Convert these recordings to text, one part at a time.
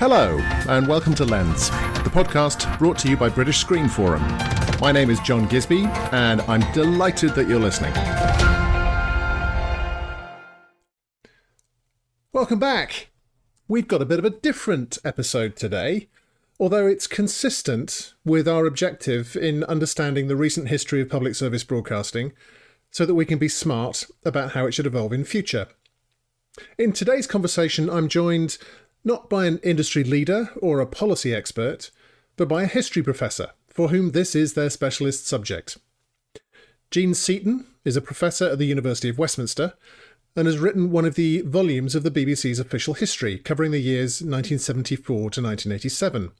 Hello, and welcome to Lens, the podcast brought to you by British Screen Forum. My name is Jon Gisby, and I'm delighted that you're listening. Welcome back. We've got a bit of a different episode today, although it's consistent with our objective in understanding the recent history of public service broadcasting so that we can be smart about how it should evolve in future. In today's conversation, I'm joined not by an industry leader or a policy expert, but by a history professor for whom this is their specialist subject. Jean Seaton is a professor at the University of Westminster and has written one of the volumes of the BBC's official history covering the years 1974 to 1987.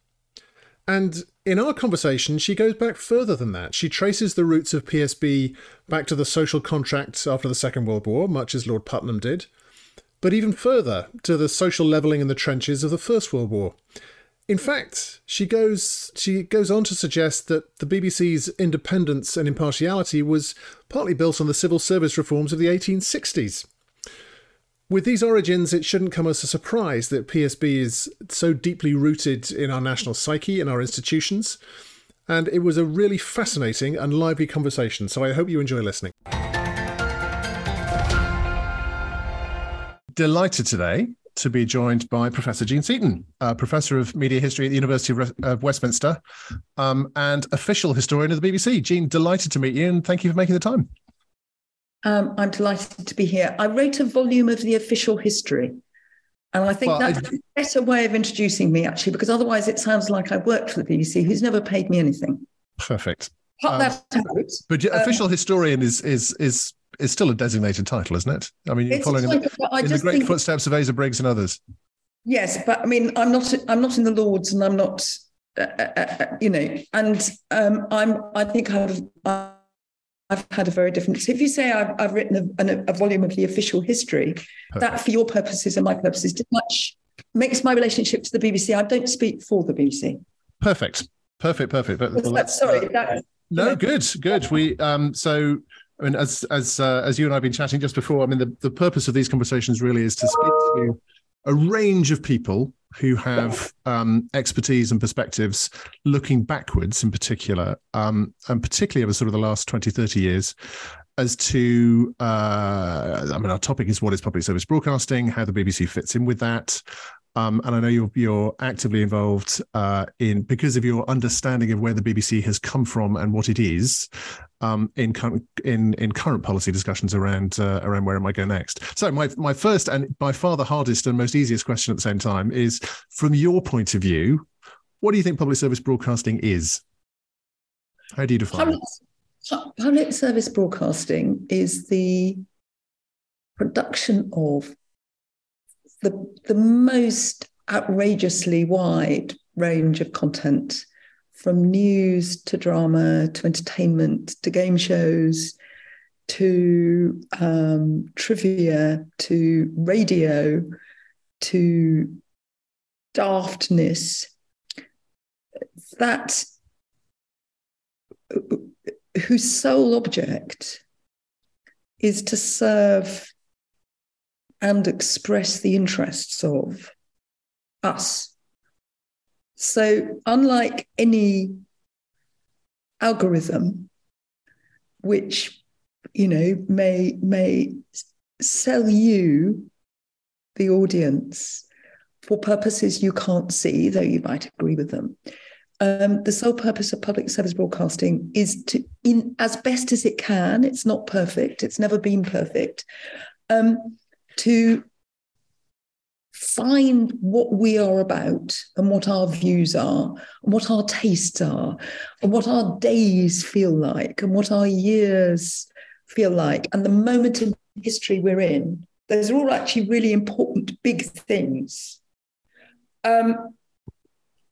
And in our conversation, she goes back further than that. She traces the roots of PSB back to the social contract after the Second World War, much as Lord Puttnam did, but even further to the social levelling in the trenches of the First World War. In fact, she goes she goes on to suggest that the BBC's independence and impartiality was partly built on the civil service reforms of the 1860s. With these origins, it shouldn't come as a surprise that PSB is so deeply rooted in our national psyche and our institutions. And it was a really fascinating and lively conversation, so I hope you enjoy listening. Delighted today to be joined by Professor Jean Seaton, uh, Professor of Media History at the University of, of Westminster um, and official historian of the BBC. Jean, delighted to meet you and thank you for making the time. Um, I'm delighted to be here. I wrote a volume of the official history. And I think well, that's I, a better way of introducing me, actually, because otherwise it sounds like I worked for the BBC, who's never paid me anything. Perfect. Um, that out. But um, official historian is is is is still a designated title, isn't it? I mean, you're following in, the, in the great footsteps of Asa Briggs and others. Yes, but I mean, I'm not. I'm not in the Lords, and I'm not. Uh, uh, uh, you know, and um, I'm. I think I've. I've had a very different. So if you say I've, I've written a, a, a, volume of the official history, Perfect. that for your purposes and my purposes, much makes my relationship to the BBC. I don't speak for the BBC. Perfect. Perfect. Perfect. But, well, that, sorry. That, no, good, good. We um so I mean, as as uh, as you and I have been chatting just before, I mean, the, the purpose of these conversations really is to speak to a range of people who have um, expertise and perspectives looking backwards in particular, um, and particularly over sort of the last 20, 30 years, as to, uh, I mean, our topic is what is public service broadcasting, how the BBC fits in with that, um, and I know you're you're actively involved uh, in because of your understanding of where the BBC has come from and what it is um, in in in current policy discussions around uh, around where it might go next. So my my first and by far the hardest and most easiest question at the same time is from your point of view, what do you think public service broadcasting is? How do you define public, it? Public service broadcasting is the production of the, the most outrageously wide range of content from news to drama to entertainment to game shows to um, trivia to radio to daftness that whose sole object is to serve and express the interests of us. So, unlike any algorithm, which you know may may sell you the audience for purposes you can't see, though you might agree with them. Um, the sole purpose of public service broadcasting is to, in as best as it can, it's not perfect, it's never been perfect, um, to find what we are about and what our views are and what our tastes are and what our days feel like and what our years feel like and the moment in history we're in those are all actually really important big things. Um,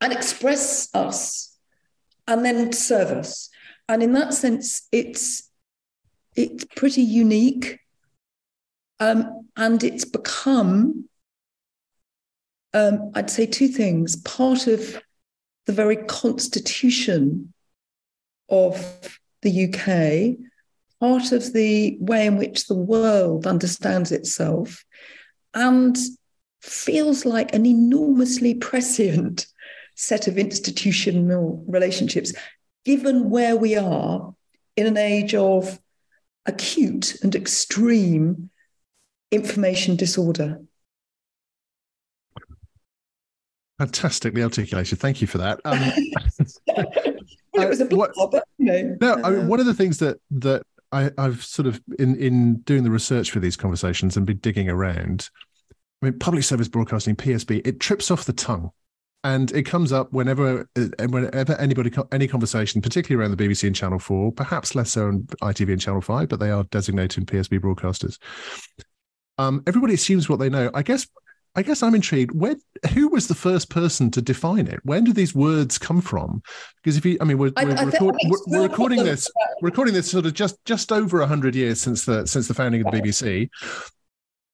and express us and then serve us. And in that sense it's it's pretty unique um, and it's become, um, I'd say, two things part of the very constitution of the UK, part of the way in which the world understands itself, and feels like an enormously prescient set of institutional relationships, given where we are in an age of acute and extreme information disorder. Fantastically articulated. Thank you for that. Um, well, it was a block, uh, but you know. No, I mean, one of the things that that I, have sort of in in doing the research for these conversations and been digging around. I mean, public service broadcasting (PSB) it trips off the tongue, and it comes up whenever uh, whenever anybody any conversation, particularly around the BBC and Channel Four, perhaps less so on ITV and Channel Five, but they are designated PSB broadcasters. Um, everybody assumes what they know. I guess I guess I'm intrigued. Where, who was the first person to define it? When do these words come from? Because if you, I mean, we're, we're, I, I record, we're, we're recording this, we're recording this sort of just just over hundred years since the since the founding of the BBC,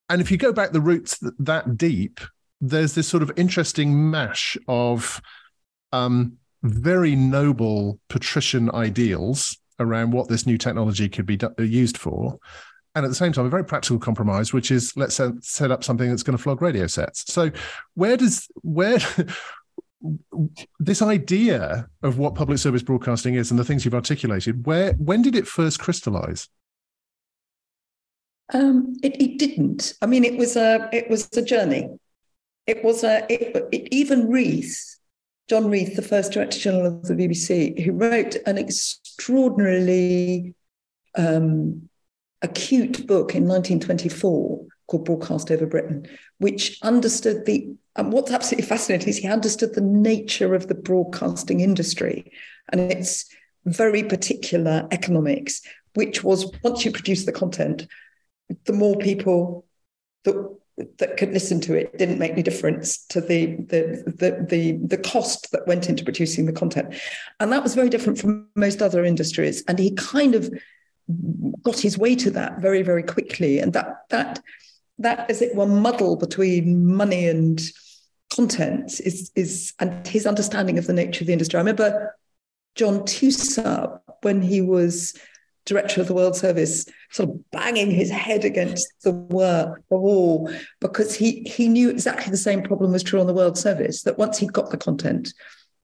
and if you go back the roots that, that deep, there's this sort of interesting mash of um, very noble patrician ideals around what this new technology could be used for and at the same time a very practical compromise which is let's set up something that's going to flog radio sets. So where does where this idea of what public service broadcasting is and the things you've articulated where when did it first crystallize? Um, it, it, didn't. I mean it was a it was a journey. It was a it, it, even reith john reith the first director general of the bbc who wrote an extraordinarily um, acute book in 1924 called Broadcast Over Britain, which understood the, and what's absolutely fascinating is he understood the nature of the broadcasting industry and its very particular economics, which was once you produce the content, the more people that that could listen to it didn't make any difference to the, the the the the cost that went into producing the content. And that was very different from most other industries. And he kind of got his way to that very, very quickly. And that that that as it were muddle between money and content is is and his understanding of the nature of the industry. I remember John Tusa when he was director of the World Service, sort of banging his head against the, work, the wall because he he knew exactly the same problem was true on the World Service. That once he'd got the content,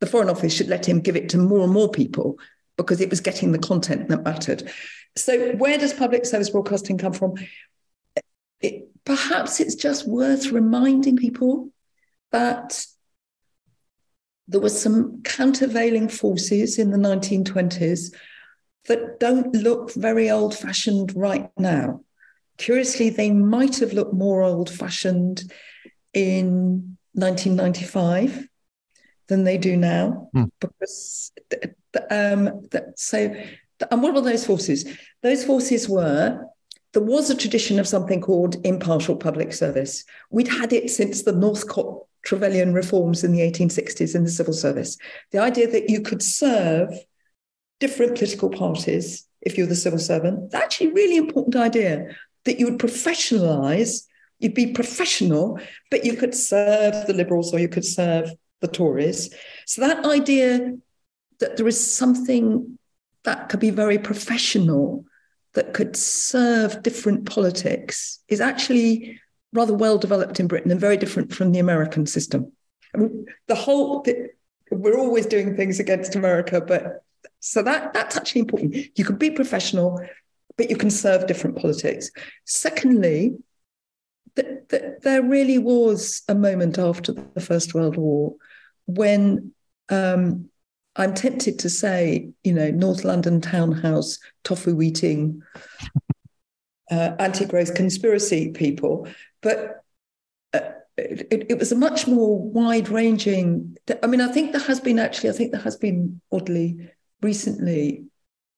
the Foreign Office should let him give it to more and more people because it was getting the content that mattered. So, where does public service broadcasting come from? It, perhaps it's just worth reminding people that there were some countervailing forces in the 1920s that don't look very old fashioned right now. Curiously, they might have looked more old fashioned in 1995 than they do now hmm. because um, so and what were those forces? Those forces were there was a tradition of something called impartial public service. We'd had it since the Northcote Trevelyan reforms in the 1860s in the civil service. The idea that you could serve different political parties if you're the civil servant, that's actually a really important idea that you would professionalize, you'd be professional, but you could serve the Liberals or you could serve the Tories. So that idea that there is something that could be very professional, that could serve different politics, is actually rather well developed in Britain and very different from the American system. I mean, the whole we're always doing things against America, but so that that's actually important. You can be professional, but you can serve different politics. Secondly, that the, there really was a moment after the First World War when um, I'm tempted to say, you know, North London townhouse tofu eating uh, anti growth conspiracy people, but uh, it, it, was a much more wide ranging. I mean, I think there has been actually, I think there has been oddly recently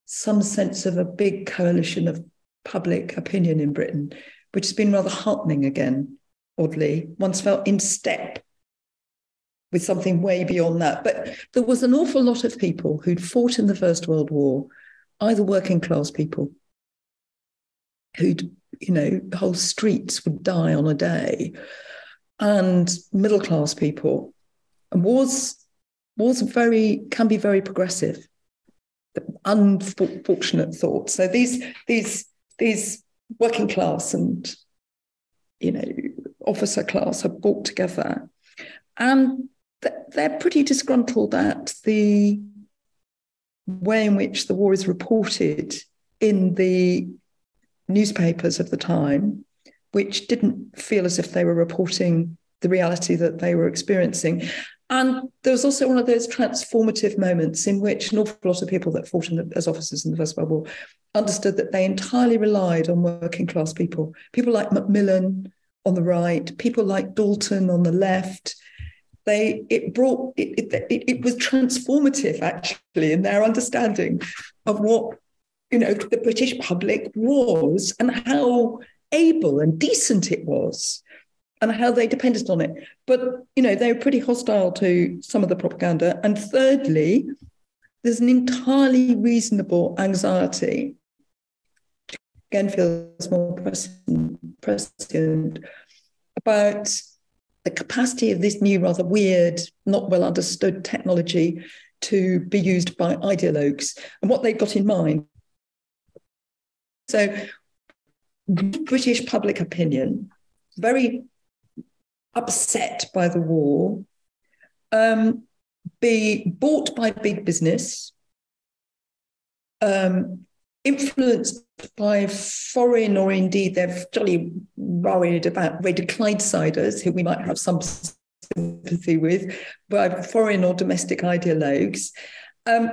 some sense of a big coalition of public opinion in Britain, which has been rather heartening again, oddly. One's felt in step with something way beyond that. But there was an awful lot of people who'd fought in the First World War, either working class people who'd, you know, whole streets would die on a day, and middle class people. And wars wars very can be very progressive. Unfortunate thought. So these these these working class and you know officer class have brought together. And they're pretty disgruntled at the way in which the war is reported in the newspapers of the time, which didn't feel as if they were reporting the reality that they were experiencing. And there was also one of those transformative moments in which an awful lot of people that fought the, as officers in the First World War understood that they entirely relied on working class people, people like Macmillan on the right, people like Dalton on the left. They it brought it, it, it was transformative actually in their understanding of what you know the British public was and how able and decent it was and how they depended on it. But you know, they were pretty hostile to some of the propaganda. And thirdly, there's an entirely reasonable anxiety. Again, feels more prescient about the capacity of this new, rather weird, not well understood technology to be used by ideologues and what they've got in mind. So, British public opinion, very upset by the war, um, be bought by big business, um, influenced by foreign, or indeed they're jolly worried about Red Clydesiders, who we might have some sympathy with, by foreign or domestic ideologues. Um,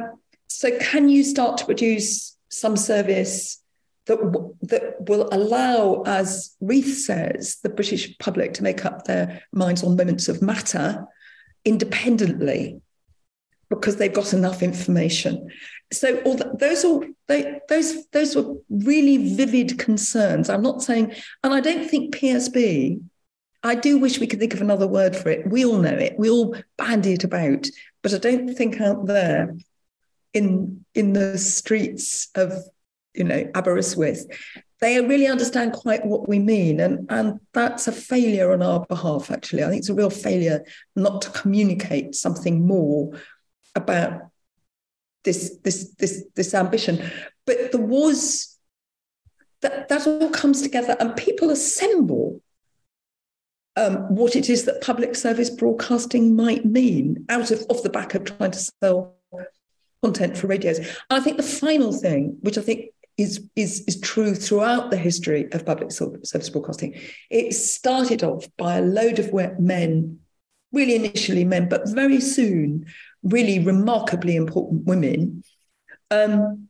so, can you start to produce some service that, that will allow, as Reith says, the British public to make up their minds on moments of matter independently because they've got enough information. So all the, those are they, those those were really vivid concerns. I'm not saying, and I don't think PSB. I do wish we could think of another word for it. We all know it. We all bandy it about, but I don't think out there in in the streets of you know, Aberystwyth, they really understand quite what we mean. And, and that's a failure on our behalf, actually. I think it's a real failure not to communicate something more about this, this, this, this ambition. But there was that, that all comes together and people assemble um, what it is that public service broadcasting might mean out of off the back of trying to sell content for radios. And I think the final thing, which I think is, is, is true throughout the history of public service broadcasting. It started off by a load of men, really initially men, but very soon, really remarkably important women. Um,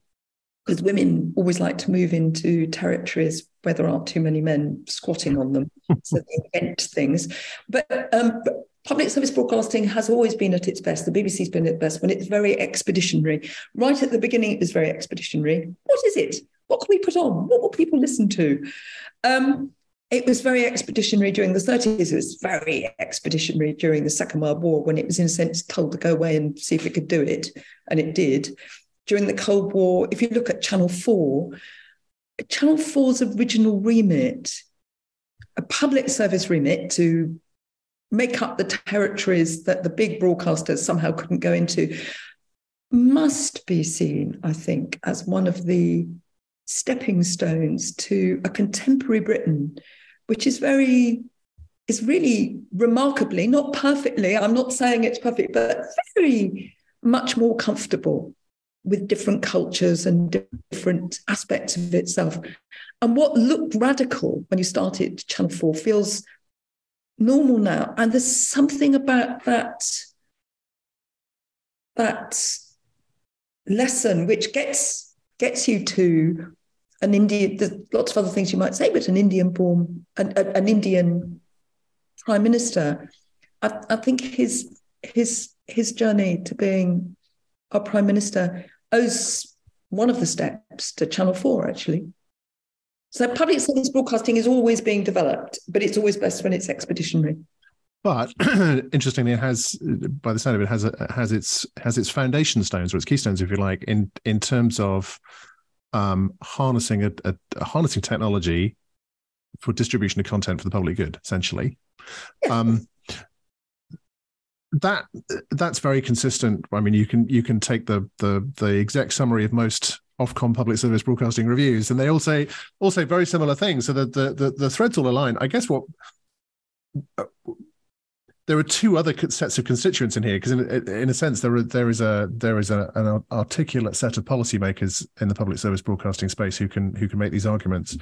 because women always like to move into territories where there aren't too many men squatting on them, so they invent things. But, um, but public service broadcasting has always been at its best. The BBC's been at its best when it's very expeditionary. Right at the beginning, it was very expeditionary. What is it? What can we put on? What will people listen to? Um, it was very expeditionary during the 30s. It was very expeditionary during the Second World War when it was, in a sense, told to go away and see if it could do it. And it did. During the Cold War, if you look at Channel 4, Channel 4's original remit, a public service remit to make up the territories that the big broadcasters somehow couldn't go into must be seen, I think, as one of the stepping stones to a contemporary Britain, which is very, is really remarkably, not perfectly, I'm not saying it's perfect, but very much more comfortable with different cultures and different aspects of itself. And what looked radical when you started Channel 4 feels normal now. And there's something about that that lesson which gets gets you to an Indian. There's lots of other things you might say, but an Indian born, an, an Indian prime minister. I, I think his his his journey to being our prime minister owes one of the steps to Channel Four, actually. So public service broadcasting is always being developed, but it's always best when it's expeditionary. But interestingly, it has, by the sound of it, has a, has its has its foundation stones or its keystones, if you like, in in terms of um, harnessing a, a, a, harnessing technology for distribution of content for the public good, essentially. Um, that that's very consistent. I mean, you can you can take the the the exec summary of most Ofcom public service broadcasting reviews, and they all say all say very similar things. So the the the, the threads all align. I guess what there are two other sets of constituents in here because in, in a sense there are, there is a there is a, an articulate set of policymakers in the public service broadcasting space who can who can make these arguments.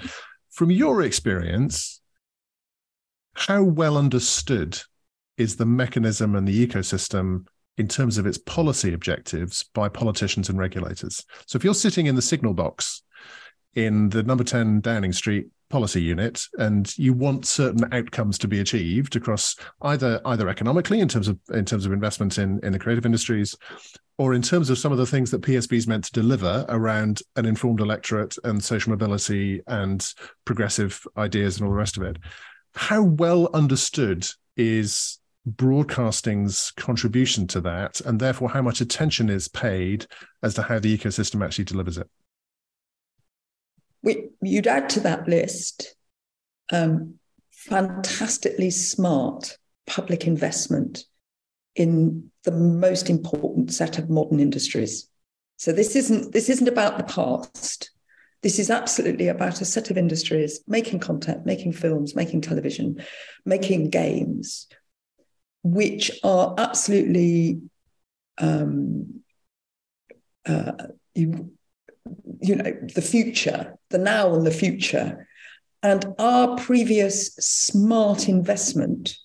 From your experience how well understood is the mechanism and the ecosystem in terms of its policy objectives by politicians and regulators? So if you're sitting in the signal box in the number 10 Downing Street policy unit and you want certain outcomes to be achieved across either either economically in terms of in terms of investment in in the creative industries or in terms of some of the things that PSB is meant to deliver around an informed electorate and social mobility and progressive ideas and all the rest of it. How well understood is broadcasting's contribution to that and therefore how much attention is paid as to how the ecosystem actually delivers it we, you'd add to that list um, fantastically smart public investment in the most important set of modern industries. So this isn't this isn't about the past. This is absolutely about a set of industries making content, making films, making television, making games, which are absolutely um, uh, you, you know, the future, the now and the future. And our previous smart investment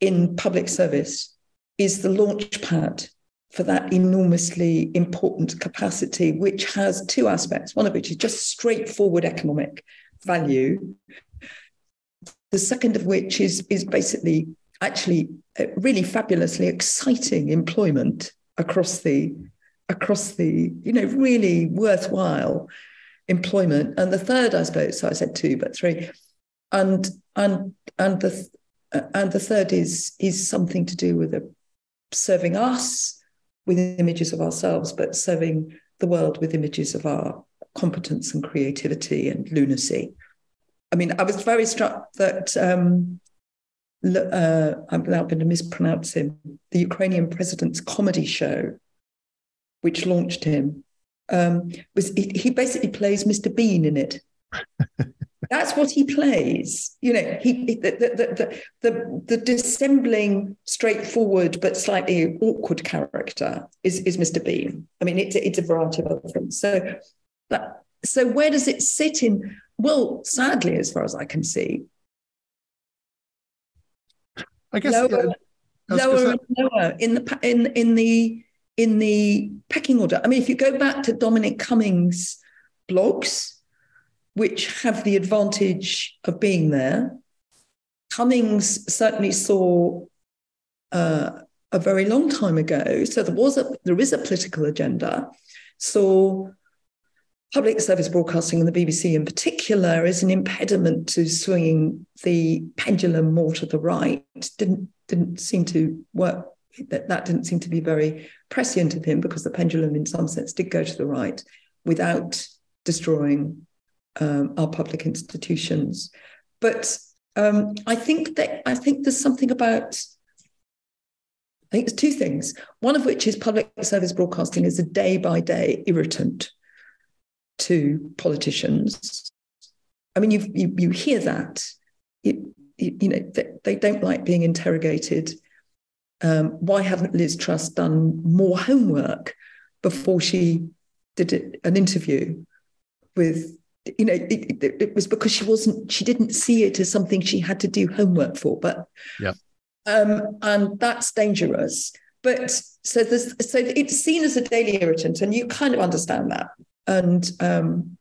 in public service is the launch pad for that enormously important capacity, which has two aspects, one of which is just straightforward economic value. The second of which is, is basically actually really fabulously exciting employment across the across the, you know, really worthwhile employment. And the third, I suppose, so I said two, but three. And and and the and the third is is something to do with the, serving us with images of ourselves, but serving the world with images of our competence and creativity and lunacy. I mean, I was very struck that um, uh, I'm now going to mispronounce him. The Ukrainian president's comedy show which launched him, um, was he, he basically plays Mr. Bean in it. That's what he plays. You know, he the the, the the, the dissembling, straightforward but slightly awkward character is is Mr. Bean. I mean, it's it's a variety of other things. So, but so where does it sit in? Well, sadly, as far as I can see, I guess lower, yeah, lower and lower in the in in the in the pecking order. I mean, if you go back to Dominic Cummings' blogs, which have the advantage of being there, Cummings certainly saw uh, a very long time ago. So there was a there is a political agenda. Saw public service broadcasting and the BBC in particular as an impediment to swinging the pendulum more to the right. Didn't didn't seem to work that, that didn't seem to be very prescient of him because the pendulum, in some sense, did go to the right without destroying um, our public institutions. But um, I think that I think there's something about. I think there's two things. One of which is public service broadcasting is a day by day irritant to politicians. I mean, you you, you hear that. It, you, you know, they, they don't like being interrogated um, why hadn't Liz Truss done more homework before she did it, an interview with you know it, it, it, was because she wasn't she didn't see it as something she had to do homework for but yeah. um, and that's dangerous. But so there's so it's seen as a daily irritant and you kind of understand that. And um,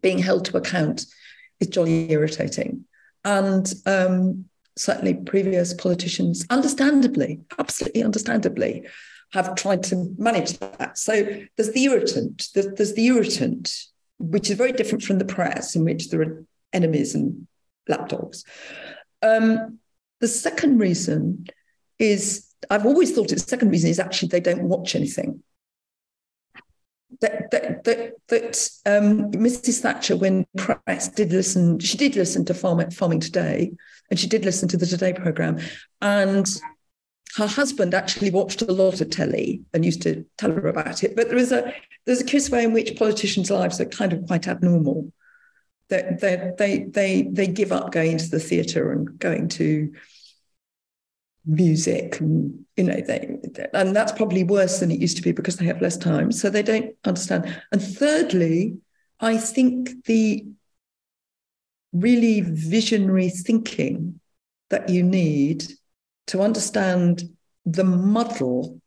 being held to account is jolly irritating. And um, certainly previous politicians, understandably, absolutely understandably, have tried to manage that. So there's the irritant, there's, the irritant, which is very different from the press, in which there are enemies and lapdogs. Um, the second reason is I've always thought its second reason is actually they don't watch anything that that that, that um, Mrs. Thatcher, when pressed, did listen. She did listen to Farm, Farming Today, and she did listen to the Today program. And her husband actually watched a lot of telly and used to tell her about it. But there is a there's a curious way in which politicians' lives are kind of quite abnormal. They, they, they, they, they give up going to the theatre and going to music and you know they and that's probably worse than it used to be because they have less time. So they don't understand. And thirdly i think the really visionary thinking that you need to understand the muddle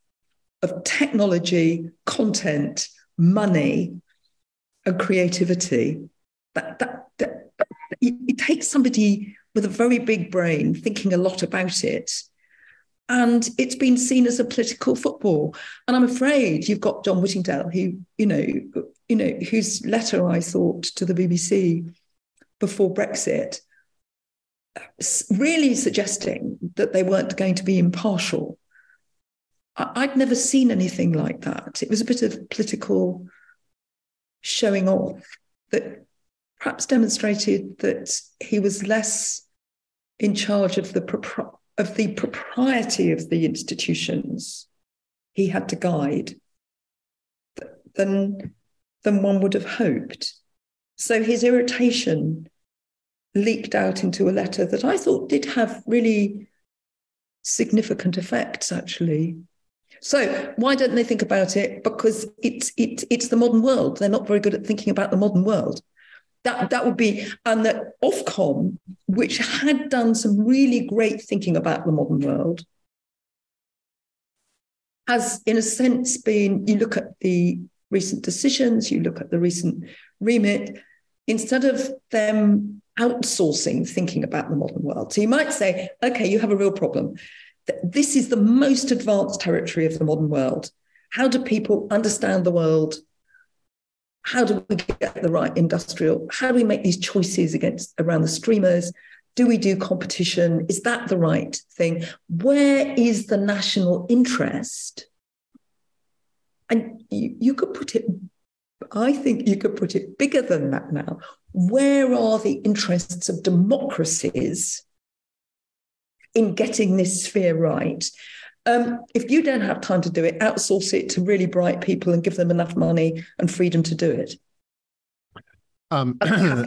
of technology content money and creativity that, that, that, it takes somebody with a very big brain thinking a lot about it and it's been seen as a political football. And I'm afraid you've got John Whittingdale, who you know, you know, whose letter I thought to the BBC before Brexit, really suggesting that they weren't going to be impartial. I'd never seen anything like that. It was a bit of political showing off that perhaps demonstrated that he was less in charge of the of the propriety of the institutions he had to guide than, than one would have hoped. So his irritation leaked out into a letter that I thought did have really significant effects, actually. So why don't they think about it? Because it's it, it's the modern world. They're not very good at thinking about the modern world. That that would be, and that Ofcom, which had done some really great thinking about the modern world, has in a sense been. You look at the recent decisions, you look at the recent remit, instead of them outsourcing thinking about the modern world. So you might say, okay, you have a real problem. This is the most advanced territory of the modern world. How do people understand the world how do we get the right industrial? How do we make these choices against around the streamers? Do we do competition? Is that the right thing? Where is the national interest? And you, you could put it, I think you could put it bigger than that now. Where are the interests of democracies in getting this sphere right? Um, if you don't have time to do it, outsource it to really bright people and give them enough money and freedom to do it. Um,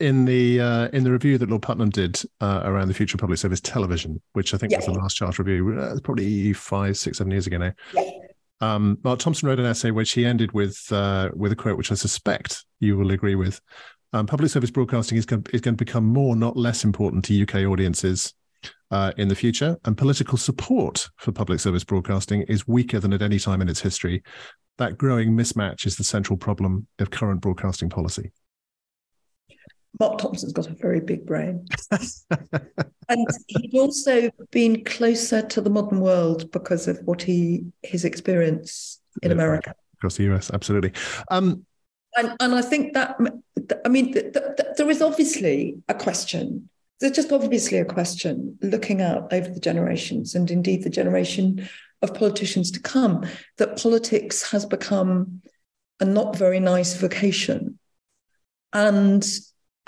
in the uh, in the review that Lord Puttnam did uh, around the future of public service television, which I think yeah. was the last charter review, uh, probably five, six, seven years ago now. Yeah. Um, Mark Thompson wrote an essay which he ended with uh, with a quote which I suspect you will agree with. Um, public service broadcasting is going, is going to become more, not less important to UK audiences uh, in the future, and political support for public service broadcasting is weaker than at any time in its history. That growing mismatch is the central problem of current broadcasting policy. Mark Thompson's got a very big brain. and he'd also been closer to the modern world because of what he his experience in yeah, America. Across the US, absolutely. Um, and, and I think that, I mean, the, the, there is obviously a question there's just obviously a question looking out over the generations and indeed the generation of politicians to come that politics has become a not very nice vocation. And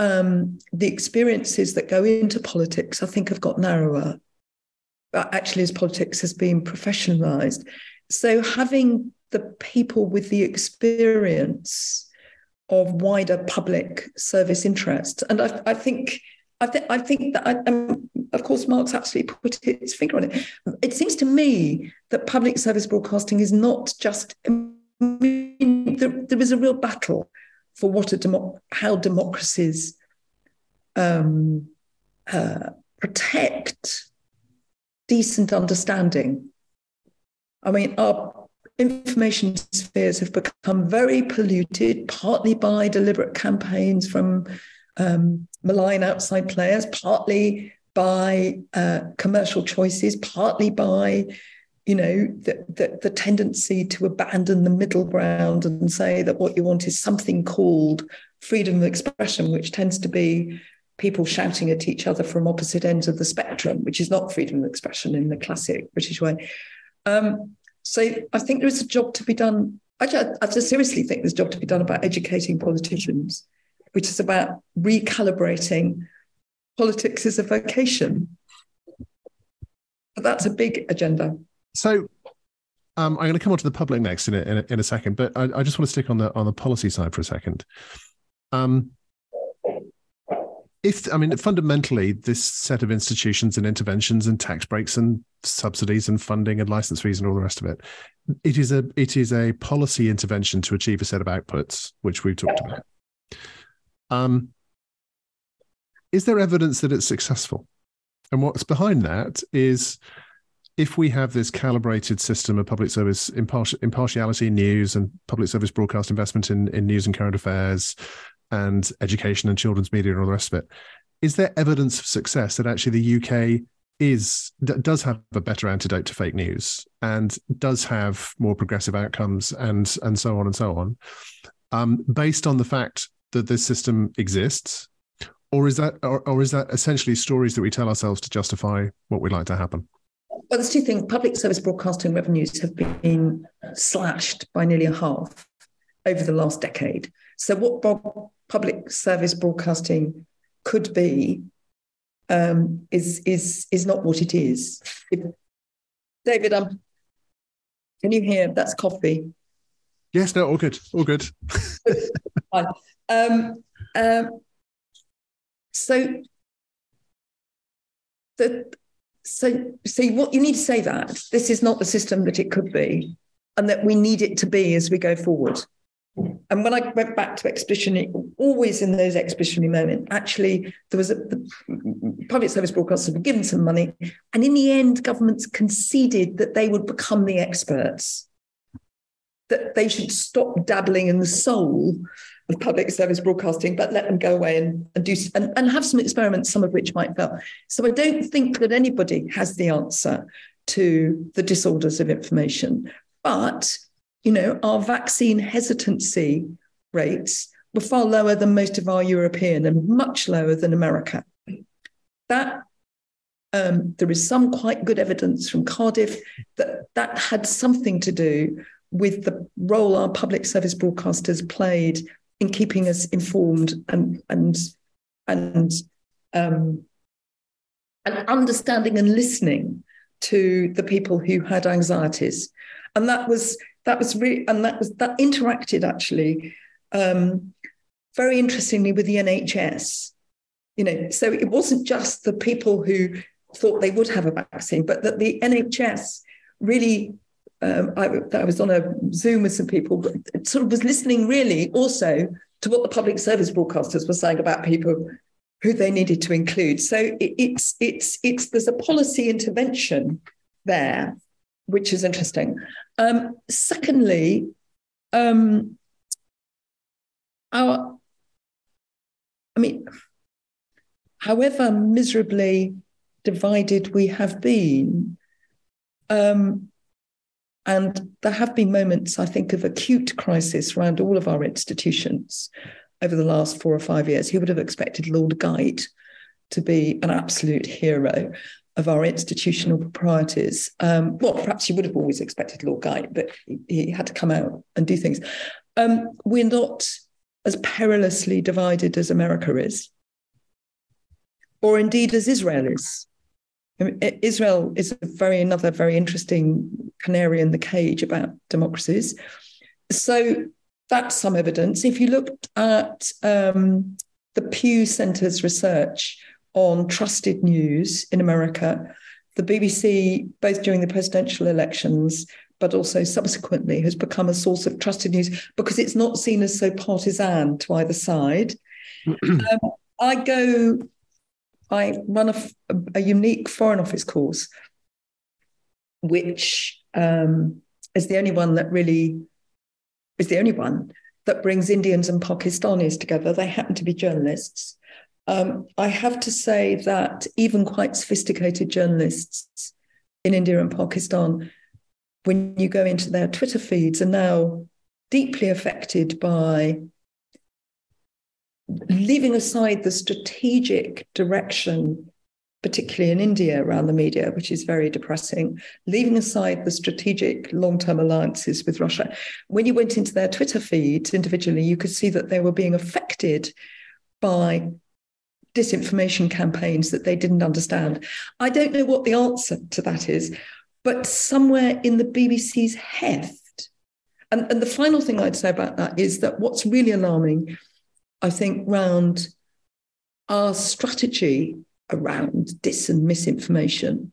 um, the experiences that go into politics, I think, have got narrower, But actually, as politics has been professionalized. So having the people with the experience of wider public service interests, and I, I think I, th- I think that, I, um, of course, Mark's absolutely put his finger on it. It seems to me that public service broadcasting is not just, I mean, there, there is a real battle for what a demo- how democracies um, uh, protect decent understanding. I mean, our information spheres have become very polluted, partly by deliberate campaigns from um, malign outside players, partly by uh, commercial choices, partly by you know the, the, the tendency to abandon the middle ground and say that what you want is something called freedom of expression, which tends to be people shouting at each other from opposite ends of the spectrum, which is not freedom of expression in the classic British way. Um, so I think there is a job to be done. I just, I just seriously think there's a job to be done about educating politicians which is about recalibrating politics as a vocation. But that's a big agenda. So um, I'm going to come on to the public next in a, in a, in a second, but I, I, just want to stick on the on the policy side for a second. Um, if I mean fundamentally, this set of institutions and interventions and tax breaks and subsidies and funding and license fees and all the rest of it, it is a it is a policy intervention to achieve a set of outputs, which we've talked about. Um, is there evidence that it's successful? And what's behind that is if we have this calibrated system of public service impartial, impartiality in news and public service broadcast investment in, in news and current affairs and education and children's media and all the rest of it, is there evidence of success that actually the UK is does have a better antidote to fake news and does have more progressive outcomes and and so on and so on, um, based on the fact that this system exists, or is that or, or is that essentially stories that we tell ourselves to justify what we'd like to happen? Well, there's two things. Public service broadcasting revenues have been slashed by nearly a half over the last decade. So, what public service broadcasting could be um, is is is not what it is. David, um, can you hear? That's coffee. Yes. No. All good. All good. Um, um, so the so, so what you need to say that this is not the system that it could be, and that we need it to be as we go forward. And when I went back to expeditionary, always in those expeditionary moments, actually, there was a the public service broadcasters were given some money, and in the end, governments conceded that they would become the experts, that they should stop dabbling in the soul of public service broadcasting, but let them go away and, and do and, and have some experiments, some of which might fail. So I don't think that anybody has the answer to the disorders of information. But, you know, our vaccine hesitancy rates were far lower than most of our European and much lower than America. That um, there is some quite good evidence from Cardiff that that had something to do with the role our public service broadcasters played in keeping us informed and and and um, and understanding and listening to the people who had anxieties, and that was that was really and that was that interacted actually um, very interestingly with the NHS. You know, so it wasn't just the people who thought they would have a vaccine, but that the NHS really um, I, I, was on a Zoom with some people, but sort of was listening really also to what the public service broadcasters were saying about people who they needed to include. So it, it's it's it's there's a policy intervention there, which is interesting. Um, secondly, um, our I mean, however miserably divided we have been, um, and there have been moments, I think, of acute crisis around all of our institutions over the last four or five years. Who would have expected Lord Geidt to be an absolute hero of our institutional proprieties? Um, well, perhaps you would have always expected Lord Geidt, but he, he had to come out and do things. Um, we're not as perilously divided as America is, or indeed as Israel is. Israel is a very another very interesting canary in the cage about democracies. So that's some evidence. If you looked at um, the Pew Center's research on trusted news in America, the BBC, both during the presidential elections but also subsequently, has become a source of trusted news because it's not seen as so partisan to either side. um, I go I run a, a unique Foreign Office course, which um, is the only one that really is the only one that brings Indians and Pakistanis together. They happen to be journalists. Um, I have to say that even quite sophisticated journalists in India and Pakistan, when you go into their Twitter feeds, are now deeply affected by leaving aside the strategic direction, particularly in India around the media, which is very depressing, leaving aside the strategic long term alliances with Russia, when you went into their Twitter feeds individually, you could see that they were being affected by disinformation campaigns that they didn't understand. I don't know what the answer to that is, but somewhere in the BBC's heft. And, and the final thing I'd say about that is that what's really alarming I think, round our strategy around dis and misinformation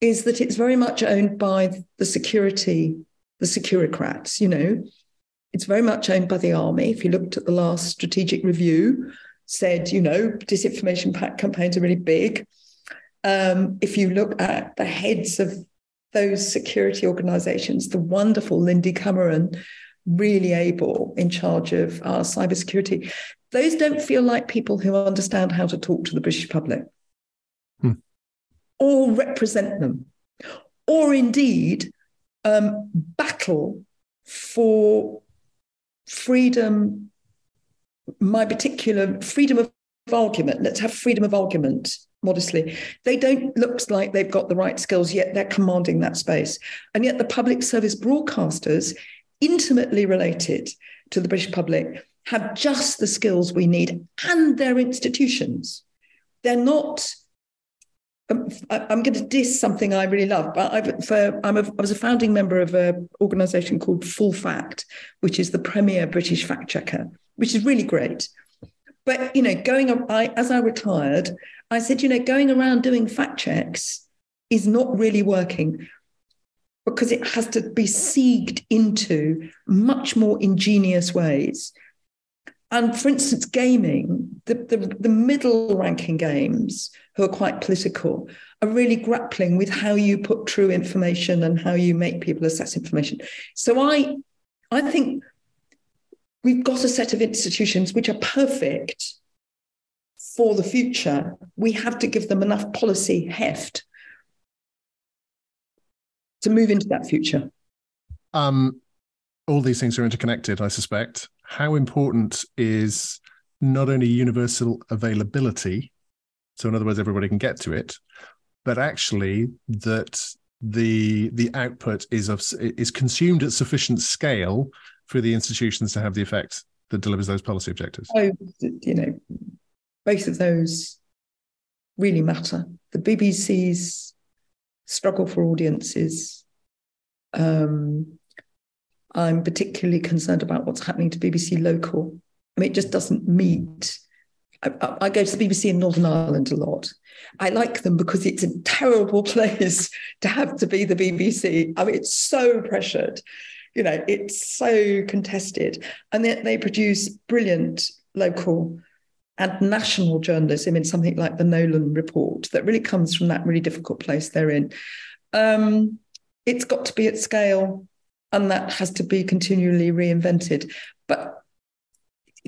is that it's very much owned by the security, the securocrats, you know. It's very much owned by the army. If you looked at the last strategic review, said, you know, disinformation campaigns are really big. Um, if you look at the heads of those security organizations, the wonderful Lindy Cameron, really able in charge of our cybersecurity, those don't feel like people who understand how to talk to the British public hmm. or represent them, or indeed um, battle for freedom, my particular freedom of argument. Let's have freedom of argument modestly. They don't look like they've got the right skills, yet they're commanding that space. And yet the public service broadcasters, intimately related to the British public, have just the skills we need and their institutions. They're not. Um, I'm going to diss something I really love, but I've, for, I'm a, I was a founding member of an organization called Full Fact, which is the premier British fact checker, which is really great. But you know, going I, as I retired, I said, you know, going around doing fact checks is not really working because it has to be sieged into much more ingenious ways. And for instance, gaming, the, the, the, middle ranking games who are quite political are really grappling with how you put true information and how you make people assess information. So I, I think we've got a set of institutions which are perfect for the future. We have to give them enough policy heft to move into that future. Um, all these things are interconnected, I suspect. How important is not only universal availability, so in other words, everybody can get to it, but actually that the the output is of is consumed at sufficient scale for the institutions to have the effect that delivers those policy objectives? Oh, you know, both of those really matter. The BBC's struggle for audiences. Um, I'm particularly concerned about what's happening to BBC Local. I mean, it just doesn't meet. I, I, go to the BBC in Northern Ireland a lot. I like them because it's a terrible place to have to be the BBC. I mean, it's so pressured you know, it's so contested. And they, they produce brilliant local and national journalism in something like the Nolan report that really comes from that really difficult place they're in. Um, it's got to be at scale and that has to be continually reinvented. But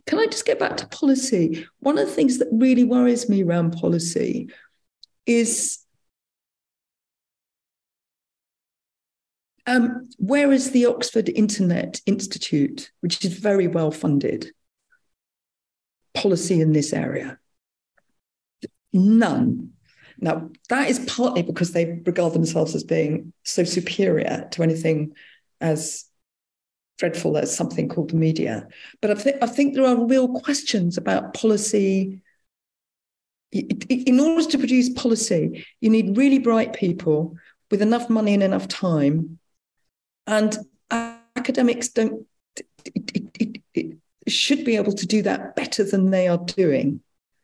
can I just get back to policy? One of the things that really worries me around policy is Um, where is the Oxford Internet Institute, which is very well funded? Policy in this area? None. Now, that is partly because they regard themselves as being so superior to anything as dreadful as something called the media. But I, th- I think there are real questions about policy. In order to produce policy, you need really bright people with enough money and enough time and academics don't it, it, it, should be able to do that better than they are doing.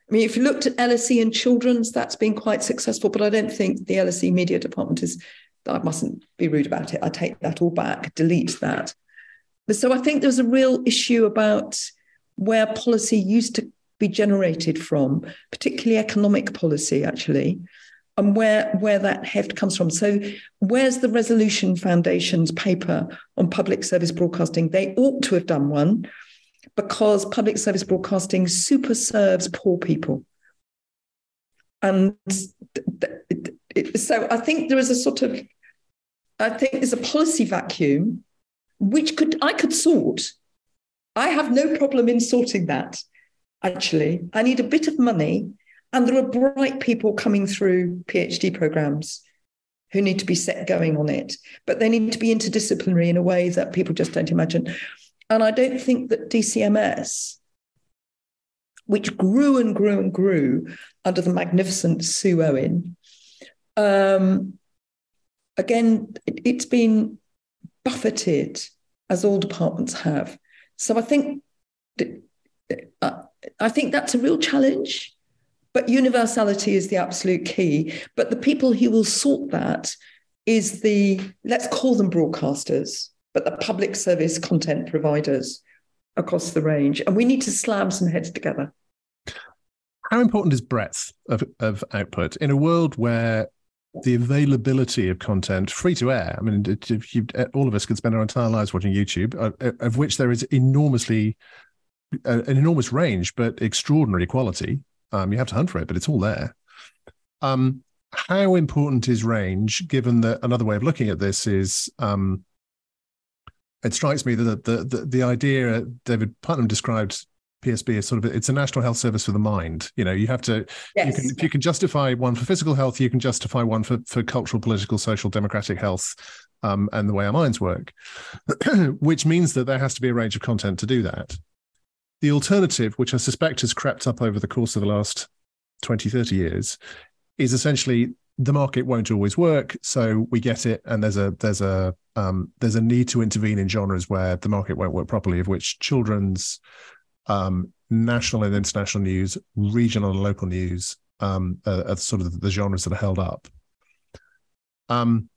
I mean, if you looked at LSE and children's, that's been quite successful, but I don't think the LSE media department is. I mustn't be rude about it. I take that all back, delete that. But so I think there's a real issue about where policy used to be generated from, particularly economic policy, actually, and where where that heft comes from. So, where's the Resolution Foundation's paper on public service broadcasting? They ought to have done one because public service broadcasting super serves poor people. And so I think there is a sort of, I think there's a policy vacuum which could I could sort. I have no problem in sorting that. Actually, I need a bit of money and there are bright people coming through PhD programs who need to be set going on it, but they need to be interdisciplinary in a way that people just don't imagine. And I don't think that DCMS, which grew and grew and grew under the magnificent Sue Owen, um, again, it, it's been buffeted as all departments have. So I think uh, I think that's a real challenge. But universality is the absolute key. But the people who will sort that is the, let's call them broadcasters, but the public service content providers across the range. And we need to slam some heads together. How important is breadth of, of output in a world where the availability of content free to air? I mean, you, all of us could spend our entire lives watching YouTube, uh, of which there is enormously uh, an enormous range, but extraordinary quality. Um, you have to hunt for it, but it's all there. Um, how important is range, given that another way of looking at this is um, it strikes me that the, the, the idea David Puttnam described PSB is sort of it's a national health service for the mind. You know, you have to yes. you can, if you can justify one for physical health, you can justify one for for cultural, political, social, democratic health, um, and the way our minds work, which means that there has to be a range of content to do that. The alternative, which I suspect has crept up over the course of the last 20, 30 years, is essentially the market won't always work. So we get it, and there's a there's a um, there's a need to intervene in genres where the market won't work properly, of which children's um, national and international news, regional and local news um, sort of the genres that are held up. Um,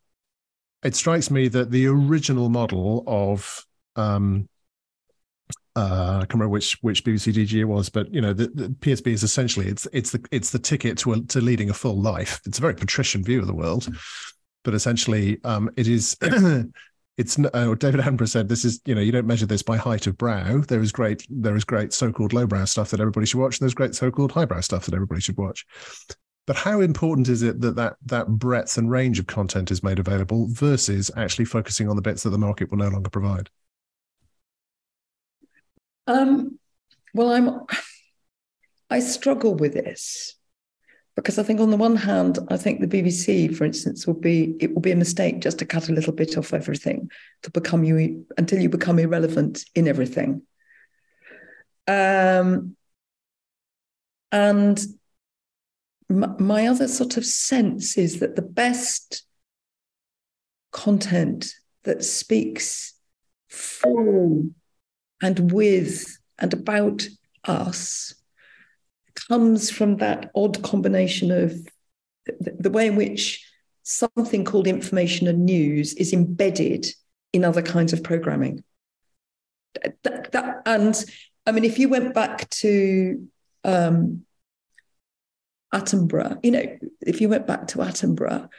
it strikes me that the original model of um, uh, I can't remember which which BBC DG it was, but you know the, the, PSB is essentially it's it's the it's the ticket to a, to leading a full life. It's a very patrician view of the world, but essentially um, it is. it's uh, David Attenborough said this is you know you don't measure this by height of brow. There is great there is great so-called lowbrow stuff that everybody should watch. And there's great so-called highbrow stuff that everybody should watch. But how important is it that, that that breadth and range of content is made available versus actually focusing on the bits that the market will no longer provide? Um, well, I'm. I struggle with this because I think on the one hand, I think the BBC, for instance, will be it will be a mistake just to cut a little bit off everything to become you until you become irrelevant in everything. Um, and my, my other sort of sense is that the best content that speaks for and with and about us comes from that odd combination of the, the way in which something called information and news is embedded in other kinds of programming. That, that, and I mean, if you went back to um, Attenborough, you know, if you went back to Attenborough,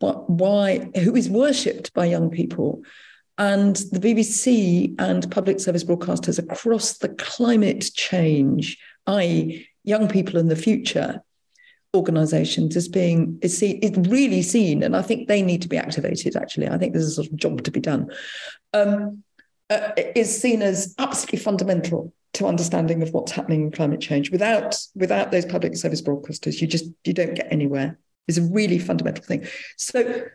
what, why, who is worshipped by young people, and the BBC and public service broadcasters across the climate change, i.e., young people in the future, organizations as being is, seen, is really seen, and I think they need to be activated. Actually, I think there's a sort of job to be done. Um, uh, is seen as absolutely fundamental to understanding of what's happening in climate change. Without without those public service broadcasters, you just you don't get anywhere. It's a really fundamental thing. So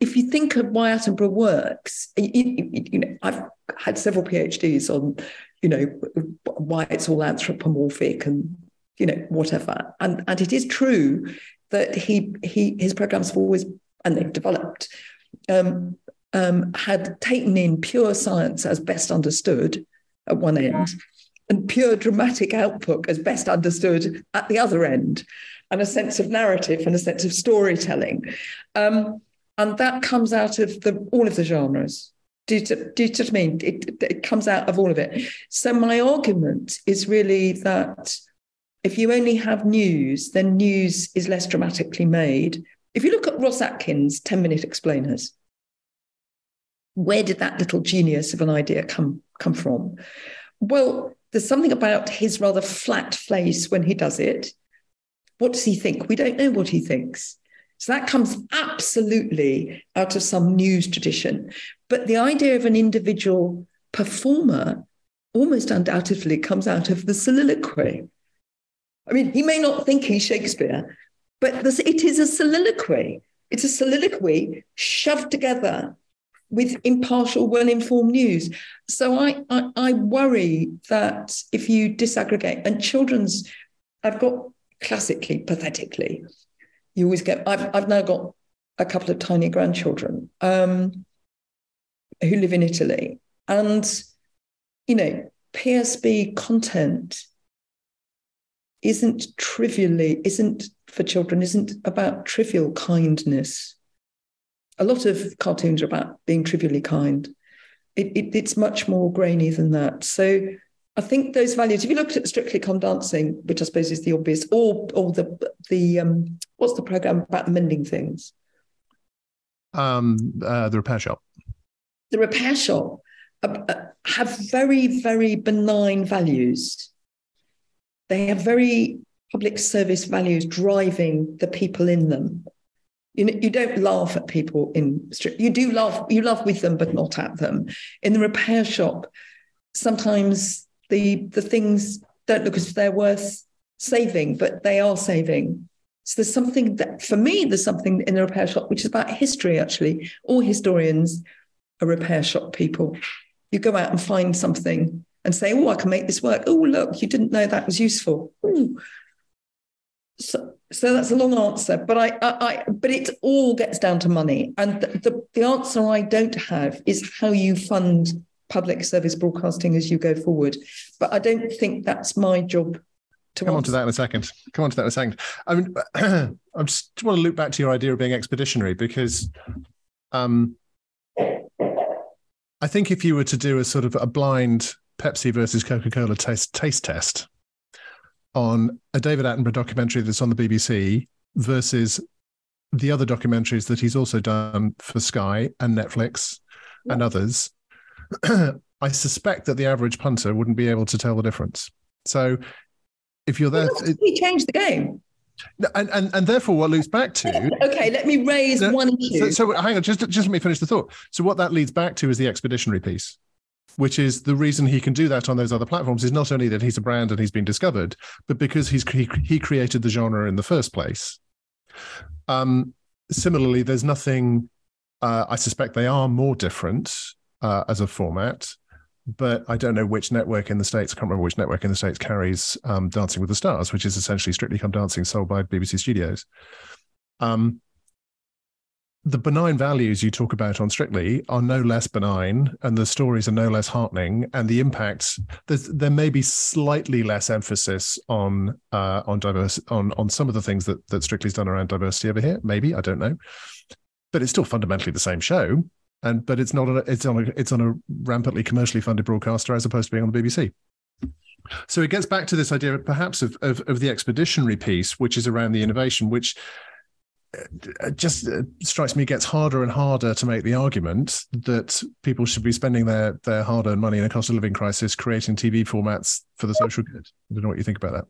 if you think of why Attenborough works, you, you, know, I've had several PhDs on, you know, why it's all anthropomorphic and you know whatever, and and it is true that he he his programs have always and they've developed um, um, had taken in pure science as best understood at one end, and pure dramatic output as best understood at the other end, and a sense of narrative and a sense of storytelling. Um, and that comes out of the all of the genres. Do you, do you know what I mean? It, it comes out of all of it. So my argument is really that if you only have news, then news is less dramatically made. If you look at Ros Atkins' 10 minute explainers, where did that little genius of an idea come, come from? Well, there's something about his rather flat face when he does it. What does he think? We don't know what he thinks. So that comes absolutely out of some news tradition. But the idea of an individual performer almost undoubtedly comes out of the soliloquy. I mean, he may not think he's Shakespeare, but this, it is a soliloquy. It's a soliloquy shoved together with impartial, well informed news. So I, I, I worry that if you disaggregate, and children's, I've got classically, pathetically, you always get I've I've now got a couple of tiny grandchildren um, who live in Italy, and you know PSB content isn't trivially, isn't for children, isn't about trivial kindness. A lot of cartoons are about being trivially kind. It, it, it's much more grainy than that. So I think those values, if you look at Strictly Come Dancing, which I suppose is the obvious, or or the the um, what's the program about mending things? Um, uh, the repair shop. The repair shop uh, uh, have very very benign values. They have very public service values driving the people in them. You know, you don't laugh at people in you do laugh you laugh with them but not at them. In the repair shop, sometimes the the things don't look as if they're worth saving, but they are saving. So there's something that for me, there's something in the repair shop which is about history, actually. All historians are repair shop people. You go out and find something and say, Oh, I can make this work. Oh, look, you didn't know that was useful. Ooh. So, so that's a long answer, but I, I, I, but it all gets down to money. And the, the, the answer I don't have is how you fund public service broadcasting as you go forward. But I don't think that's my job to come on to that in a second. Come on to that in a second. I mean, I just want to loop back to your idea of being expeditionary because um, I think if you were to do a sort of a blind Pepsi versus Coca Cola taste taste test on a David Attenborough documentary that's on the BBC versus the other documentaries that he's also done for Sky and Netflix yeah. and others, I suspect that the average punter wouldn't be able to tell the difference. So if you're there, he changed the game. And, and and therefore, what leads back to okay, let me raise no, one issue. So, so, hang on, just just let me finish the thought. So what that leads back to is the expeditionary piece, which is the reason he can do that on those other platforms is not only that he's a brand and he's been discovered, but because he's he, he created the genre in the first place. Um, similarly, there's nothing. Uh, I suspect they are more different uh, as a format. But I don't know which network in the States, I can't remember which network in the States carries um, Dancing with the Stars, which is essentially Strictly Come Dancing sold by BBC Studios. Um, the benign values you talk about on Strictly are no less benign, and the stories are no less heartening, and the impacts there may be slightly less emphasis on uh, on diverse on on some of the things that that Strictly's done around diversity over here. Maybe I don't know, but it's still fundamentally the same show and but it's not a, it's on a it's on a rampantly commercially funded broadcaster as opposed to being on the BBC. So it gets back to this idea, perhaps, of, of, of the expeditionary piece, which is around the innovation, which uh, just uh, strikes me gets harder and harder to make the argument that people should be spending their their hard earned money in a cost of living crisis creating TV formats for the social good. I don't know what you think about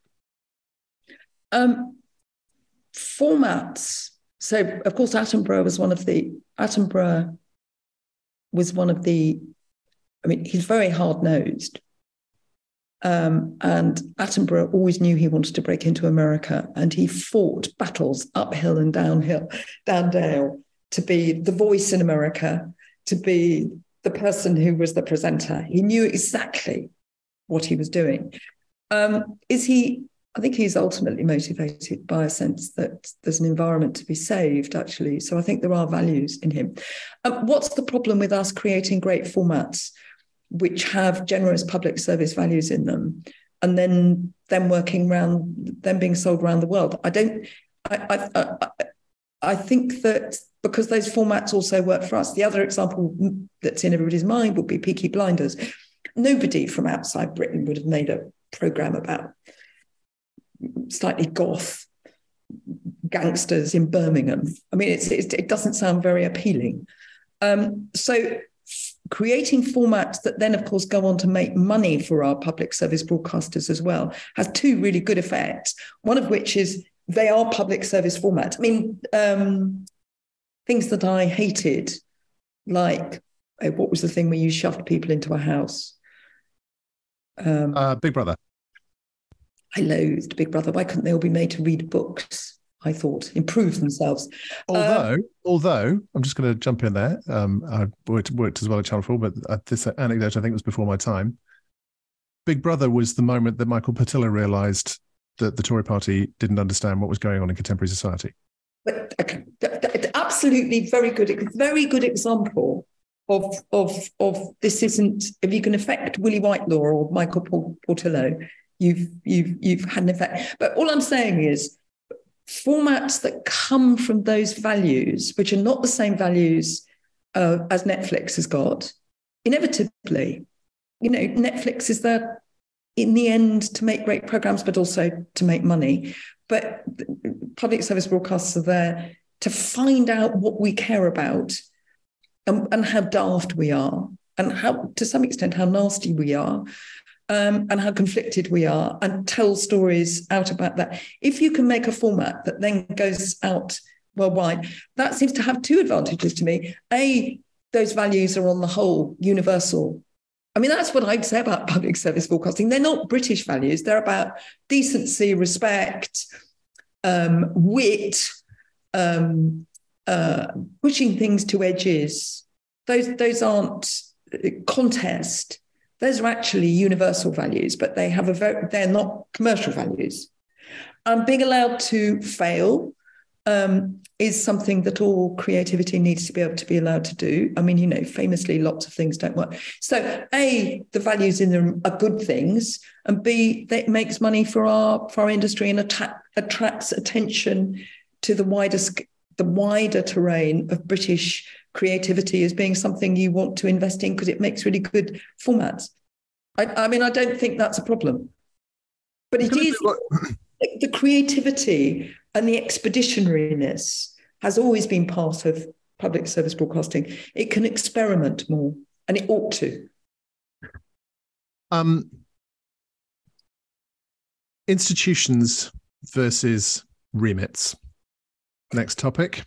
that. Um, formats. So, of course, Attenborough was one of the Attenborough was one of the, I mean, he's very hard nosed. Um, and Attenborough always knew he wanted to break into America, and he fought battles uphill and downhill, down dale, to be the voice in America, to be the person who was the presenter. He knew exactly what he was doing. Um, is he I think he's ultimately motivated by a sense that there's an environment to be saved, actually. So I think there are values in him. Um, what's the problem with us creating great formats which have generous public service values in them and then them working around, them being sold around the world? I don't, I, I, I, I think that because those formats also work for us. The other example that's in everybody's mind would be Peaky Blinders. Nobody from outside Britain would have made a program about slightly goth gangsters in Birmingham. I mean, it's, it's, it doesn't sound very appealing. Um, so, creating formats that then, of course, go on to make money for our public service broadcasters as well has two really good effects. One of which is they are public service formats. I mean, um, things that I hated, like uh, what was the thing where you shoved people into a house? Um, uh, Big Brother. I loathed Big Brother. Why couldn't they all be made to read books? I thought improve themselves. Although, um, although I'm just going to jump in there. Um, I worked, worked as well at Channel Four, but uh, this anecdote I think was before my time. Big Brother was the moment that Michael Portillo realised that the Tory Party didn't understand what was going on in contemporary society. But absolutely very good, very good example of of of this isn't if you can affect Willie Whitelaw or Michael Portillo, you've you've you've had an effect. But all I'm saying is formats that come from those values, which are not the same values uh, as Netflix has got, inevitably, you know, Netflix is there in the end to make great programs, but also to make money. But public service broadcasts are there to find out what we care about and, and how daft we are, and how, to some extent, how nasty we are, um, and how conflicted we are, and tell stories out about that. If you can make a format that then goes out worldwide, that seems to have two advantages to me. A, those values are on the whole universal. I mean, that's what I'd say about public service broadcasting. They're not British values, they're about decency, respect, um, wit, um, uh, pushing things to edges. Those, those aren't uh, contest those are actually universal values, but they have a they're not commercial values. And being allowed to fail um, is something that all creativity needs to be able to be allowed to do. I mean, you know, famously, lots of things don't work. So, a the values in them are good things, and b that makes money for our for our industry and attracts attention to the wider the wider terrain of British creativity as being something you want to invest in because it makes really good formats. I, I mean, I don't think that's a problem. But it is the creativity and the expeditionariness has always been part of public service broadcasting. It can experiment more, and it ought to. Um, institutions versus remits. Next topic.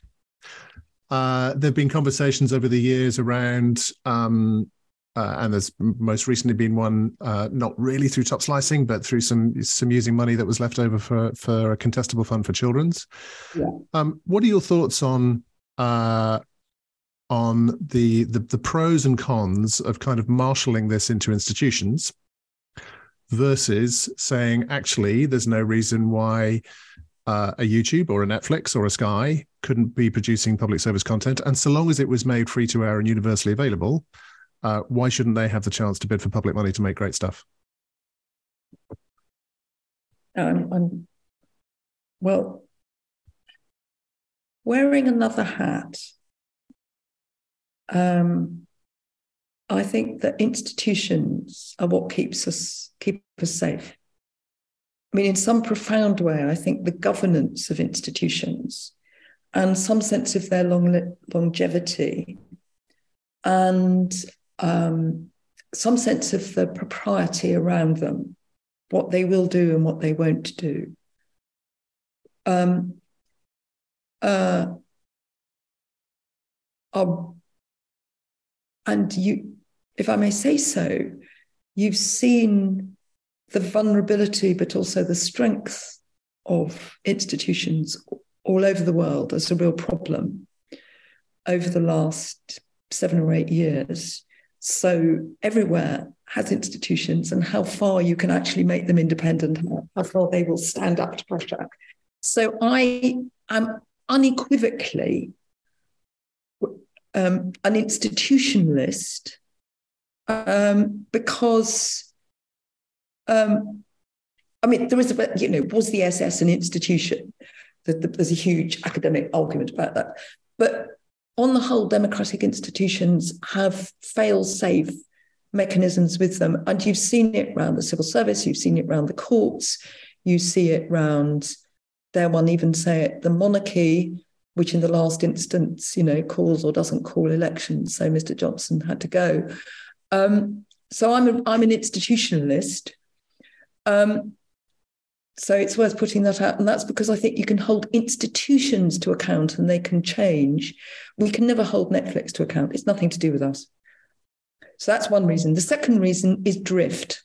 Uh, there have been conversations over the years around, um, uh, and there's most recently been one uh, not really through top slicing, but through some some using money that was left over for for a contestable fund for children's. Yeah. Um, what are your thoughts on uh, on the, the the pros and cons of kind of marshalling this into institutions versus saying actually there's no reason why uh, a YouTube or a Netflix or a Sky couldn't be producing public service content. And so long as it was made free to air and universally available, uh, why shouldn't they have the chance to bid for public money to make great stuff? Um, I'm, well, wearing another hat. Um, I think that institutions are what keeps us keep us safe. I mean, in some profound way, I think the governance of institutions and some sense of their long, longevity and um, some sense of the propriety around them, what they will do and what they won't do. Um, uh, um, and you, if I may say so, you've seen the vulnerability, but also the strength of institutions all over the world as a real problem over the last seven or eight years. So everywhere has institutions, and how far you can actually make them independent, how far they will stand up to pressure. So I am unequivocally um, an institutionalist um, because um, I mean, there is, a, you know, was the SS an institution? There's a huge academic argument about that. But on the whole, democratic institutions have fail safe mechanisms with them. And you've seen it around the civil service, you've seen it around the courts, you see it around, dare one even say it, the monarchy, which in the last instance, you know, calls or doesn't call elections. So Mr. Johnson had to go. Um, so I'm, a, I'm an institutionalist. Um, so it's worth putting that out. And that's because I think you can hold institutions to account and they can change. We can never hold Netflix to account. It's nothing to do with us. So that's one reason. The second reason is drift.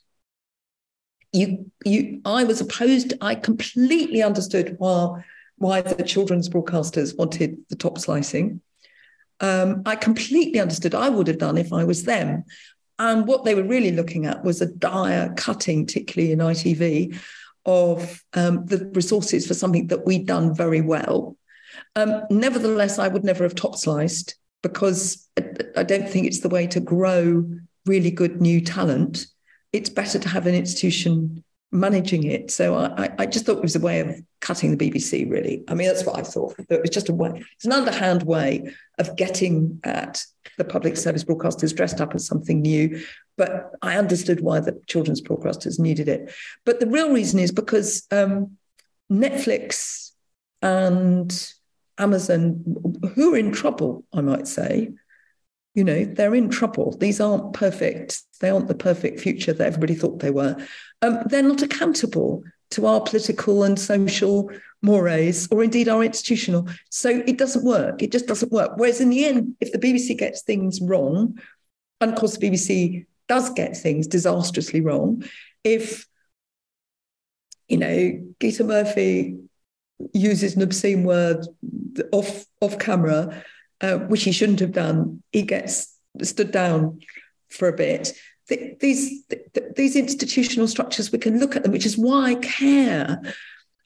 You, you, I was opposed, I completely understood why, why the children's broadcasters wanted the top slicing. Um, I completely understood. I would have done if I was them. And what they were really looking at was a dire cutting, particularly in ITV, of um, the resources for something that we'd done very well. Um, nevertheless, I would never have top sliced because I don't think it's the way to grow really good new talent. It's better to have an institution managing it. So I, I just thought it was a way of cutting the BBC, really. I mean, that's what I thought. It was just a way, it's an underhand way of getting at the public service broadcasters dressed up as something new. But I understood why the children's broadcasters needed it. But the real reason is because um, Netflix and Amazon, who are in trouble, I might say, you know, they're in trouble. These aren't perfect. They aren't the perfect future that everybody thought they were. Um, they're not accountable to our political and social mores, or indeed our institutional. So it doesn't work. It just doesn't work. Whereas in the end, if the BBC gets things wrong, and of course the BBC does get things disastrously wrong, if you know Gita Murphy uses an obscene word off off camera uh, which he shouldn't have done. He gets stood down for a bit. The, these the, these institutional structures, we can look at them, which is why I care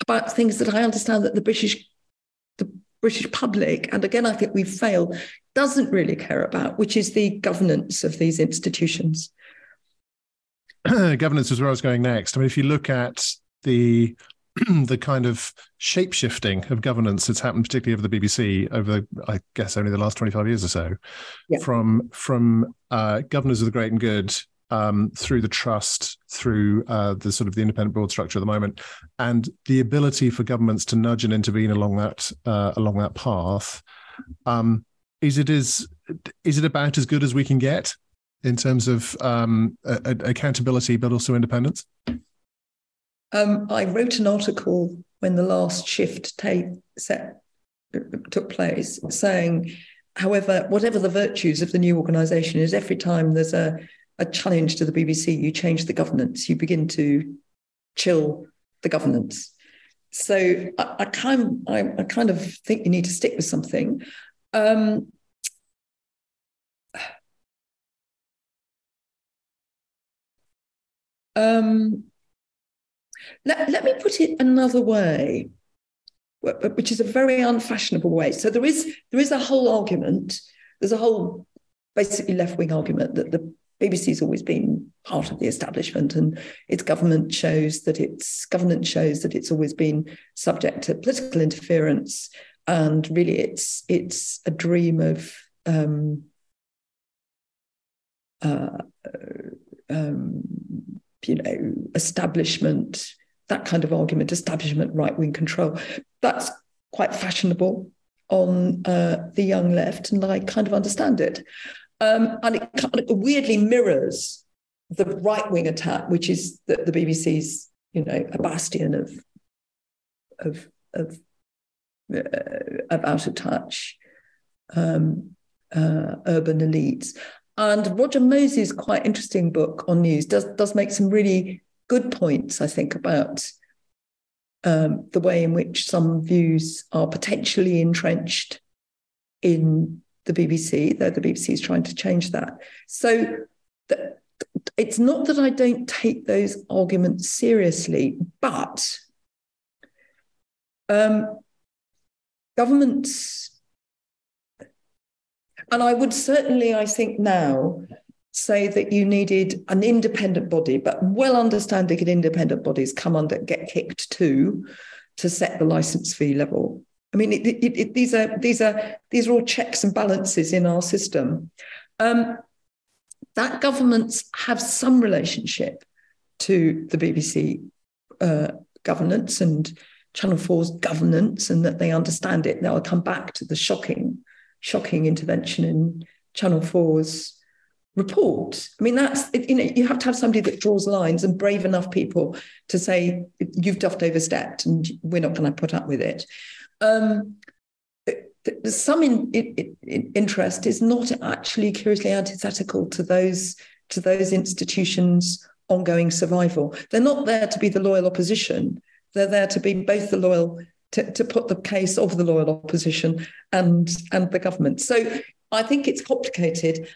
about things that I understand that the British the British public, and again, I think we fail, doesn't really care about, which is the governance of these institutions. governance is where I was going next. I mean, if you look at the the kind of shape shifting of governance that's happened, particularly over the BBC, over I guess only the last twenty five years or so, yeah. from from uh, governors of the great and good um, through the trust, through uh, the sort of the independent board structure at the moment, and the ability for governments to nudge and intervene along that uh, along that path. Um, is it is is it about as good as we can get in terms of um, a, a accountability, but also independence? Um, I wrote an article when the last shift take, set, took place, saying, however, whatever the virtues of the new organisation is, every time there's a, a challenge to the BBC, you change the governance, you begin to chill the governance. So I, I kind, I, I, kind of think you need to stick with something. Um, um, let, let me put it another way, which is a very unfashionable way. So there is there is a whole argument. There's a whole basically left wing argument that the BBC's always been part of the establishment, and its government shows that its government shows that it's always been subject to political interference, and really it's it's a dream of um, uh, um, you know establishment that kind of argument, establishment right wing control. That's quite fashionable on uh, the young left, and I kind of understand it. Um, and it kind of weirdly mirrors the right wing attack, which is the, the, BBC's, you know, a bastion of of of, uh, of out of touch um, uh, urban elites. And Roger Mosey's quite interesting book on news does does make some really good points, I think, about um, the way in which some views are potentially entrenched in the BBC, though the BBC is trying to change that. So it's not that I don't take those arguments seriously, but um, governments, and I would certainly, I think now, say that you needed an independent body, but well understanding independent bodies come under get kicked too to set the license fee level. I mean, it, it, it, these are these are these are all checks and balances in our system. Um, that governments have some relationship to the BBC uh, governance and Channel 4's governance, and that they understand it. Now I'll come back to the shocking, shocking intervention in Channel 4's report. I mean, that's you know you have to have somebody that draws lines and brave enough people to say you've just overstepped and we're not going to put up with it. Um, some in, in, in interest is not actually curiously antithetical to those to those institutions' ongoing survival. They're not there to be the loyal opposition. They're there to be both the loyal to, to put the case of the loyal opposition and and the government. So I think it's complicated.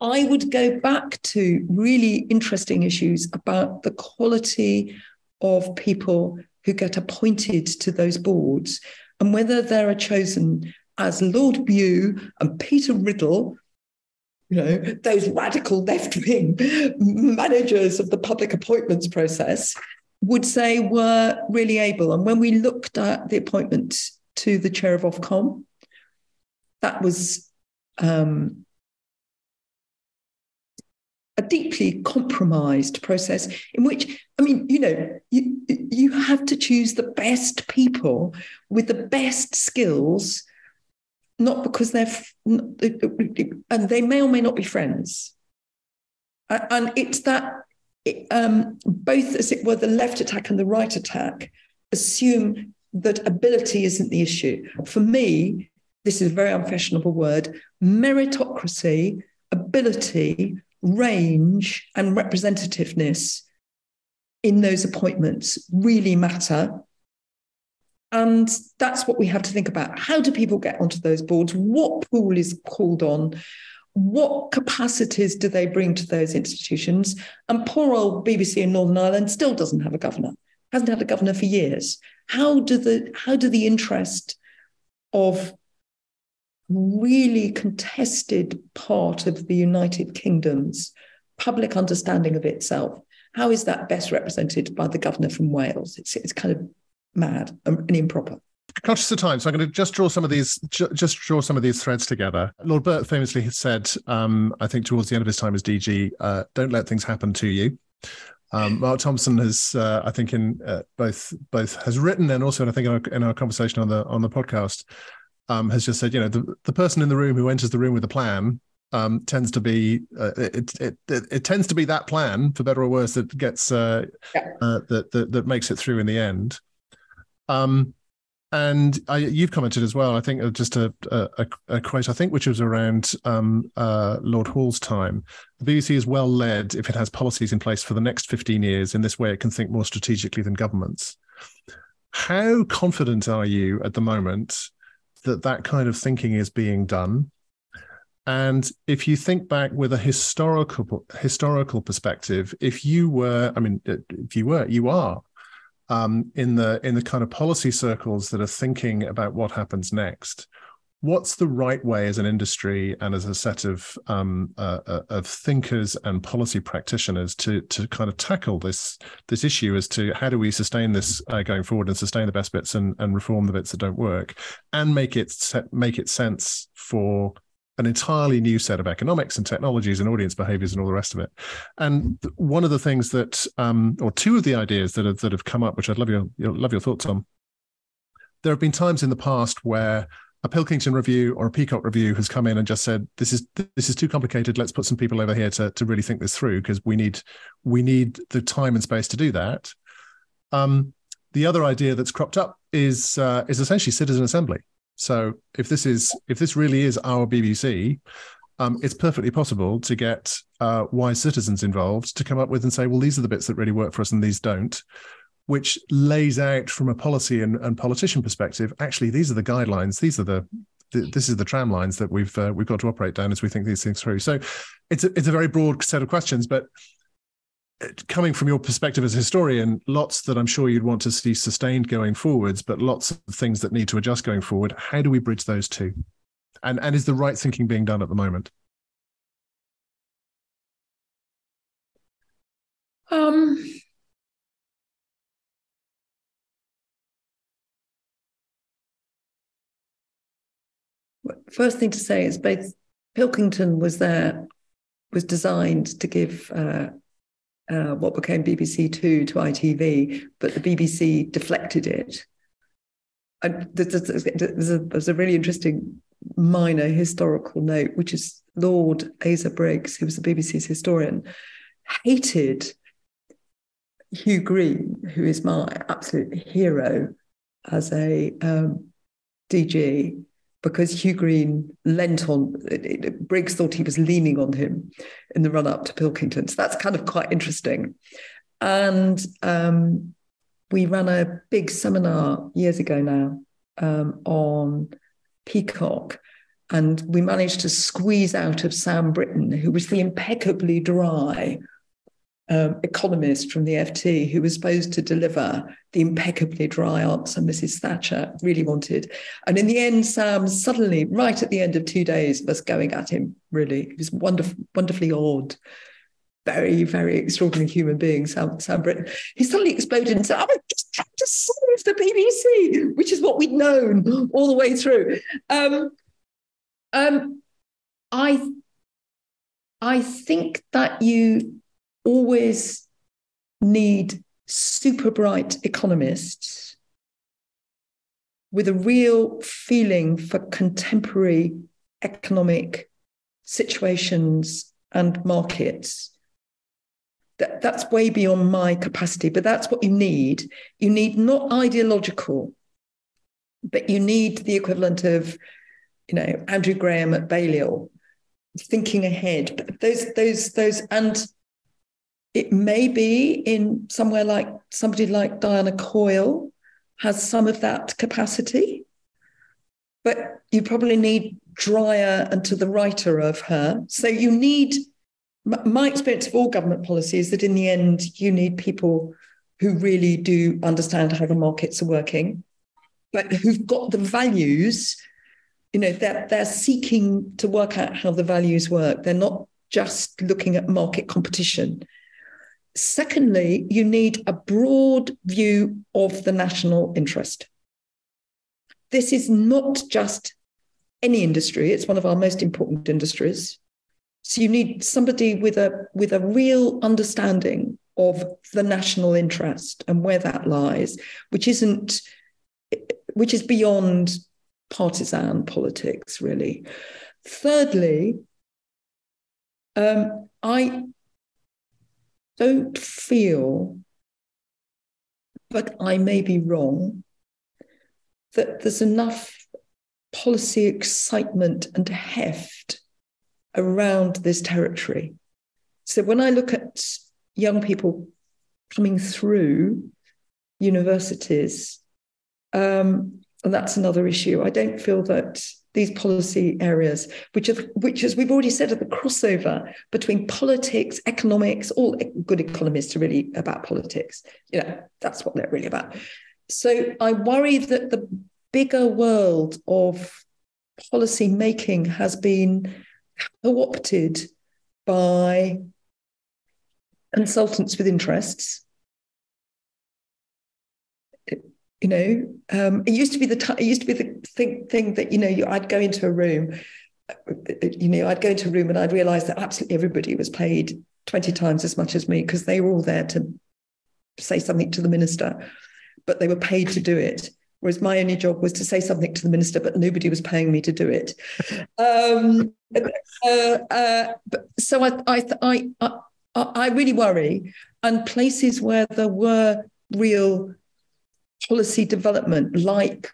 I would go back to really interesting issues about the quality of people who get appointed to those boards and whether they are chosen as Lord Bew and Peter Riddell you know, those radical left wing managers of the public appointments process would say were really able. And when we looked at the appointment to the chair of Ofcom, that was um, a deeply compromised process in which, I mean, you know, you, you have to choose the best people with the best skills, not because they're, and they may or may not be friends. And it's that um, both, as it were, the left attack and the right attack assume that ability isn't the issue. For me, this is a very unfashionable word meritocracy, ability, range, and representativeness in those appointments really matter. And that's what we have to think about. How do people get onto those boards? What pool is called on? what capacities do they bring to those institutions? And poor old BBC in Northern Ireland still doesn't have a governor, hasn't had a governor for years. How do the how do the interest of really contested part of the United Kingdom's public understanding of itself, how is that best represented by the governor from Wales? It's it's kind of mad and improper conscious of time, so I'm going to just draw some of these, ju- just draw some of these threads together. Lord Birt famously said, um, I think towards the end of his time as DG, uh, "Don't let things happen to you." Um, Mark Thompson has, uh, I think, in uh, both both has written and also, I think, in our, in our conversation on the on the podcast, um, has just said, you know, the, the person in the room who enters the room with a plan um, tends to be uh, it, it, it, it tends to be that plan, for better or worse, that gets uh, yeah. uh, that, that that makes it through in the end. Um, and I, you've commented as well. I think just a, a, a quote, I think, which was around um, uh, Lord Hall's time. The BBC is well led if it has policies in place for the next 15 years. In this way, it can think more strategically than governments. How confident are you at the moment that that kind of thinking is being done? And if you think back with a historical historical perspective, if you were, I mean, if you were, you are um, in the in the kind of policy circles that are thinking about what happens next what's the right way as an industry and as a set of um, uh, uh, of thinkers and policy practitioners to to kind of tackle this this issue as to how do we sustain this uh, going forward and sustain the best bits and, and reform the bits that don't work and make it set, make it sense for an entirely new set of economics and technologies and audience behaviors and all the rest of it. And one of the things that, um, or two of the ideas that have, that have come up, which I'd love your, love your thoughts on. There have been times in the past where a Pilkington review or a Peacock review has come in and just said, "This is this is too complicated. Let's put some people over here to to really think this through because we need we need the time and space to do that." Um, the other idea that's cropped up is uh, is essentially citizen assembly. So if this is if this really is our BBC, um, it's perfectly possible to get uh, wise citizens involved to come up with and say, well, these are the bits that really work for us and these don't, which lays out from a policy and, and politician perspective. Actually, these are the guidelines. These are the this is the tram lines that we've uh, we've got to operate down as we think these things through. So it's a, it's a very broad set of questions, but coming from your perspective as a historian, lots that I'm sure you'd want to see sustained going forwards, but lots of things that need to adjust going forward. How do we bridge those two? And and is the right thinking being done at the moment? Um, first thing to say is both Pilkington was there was designed to give uh, uh, what became BBC Two to ITV, but the BBC deflected it. And there's, a, there's a really interesting minor historical note, which is Lord Asa Briggs, who was the BBC's historian, hated Hugh Greene, who is my absolute hero as a um, DG, because Hugh Greene lent on, Briggs thought he was leaning on him in the run up to Pilkington. So that's kind of quite interesting. And um, we ran a big seminar years ago now um, on Peacock. And we managed to squeeze out of Sam Brittan, who was the impeccably dry um, economist from the FT who was supposed to deliver the impeccably dry answer Mrs. Thatcher really wanted. And in the end, Sam suddenly, right at the end of two days, was going at him, really. He was wonderful, wonderfully odd, very, very extraordinary human being, Sam, Sam Brittan. He suddenly exploded and said, I was just trying to save the BBC, which is what we'd known all the way through. Um, um, I, I think that you always need super bright economists with a real feeling for contemporary economic situations and markets. That, that's way beyond my capacity, but that's what you need. You need not ideological, but you need the equivalent of, you know, Andrew Graham at Balliol, thinking ahead. But those, those, those, and it may be in somewhere like somebody like Diana Coyle has some of that capacity, but you probably need drier and to the righter of her. So you need, my experience of all government policy is that in the end, you need people who really do understand how the markets are working, but who've got the values. You know, they're, they're seeking to work out how the values work. They're not just looking at market competition Secondly, you need a broad view of the national interest. This is not just any industry, it's one of our most important industries. So you need somebody with a with a real understanding of the national interest and where that lies, which isn't which is beyond partisan politics, really. Thirdly, um, I don't feel, but I may be wrong, that there's enough policy excitement and heft around this territory. So when I look at young people coming through universities, um, and that's another issue, I don't feel that these policy areas, which are, which, as we've already said, are the crossover between politics, economics. All good economists are really about politics. You know, that's what they're really about. So I worry that the bigger world of policy making has been co-opted by consultants with interests you know um, it used to be the t- it used to be the thing, thing that you know you, i'd go into a room you know i'd go into a room and i'd realize that absolutely everybody was paid 20 times as much as me because they were all there to say something to the minister but they were paid to do it. Whereas my only job was to say something to the minister but nobody was paying me to do it. Um, uh, uh, so I, I, I, I really worry and places where there were real policy development like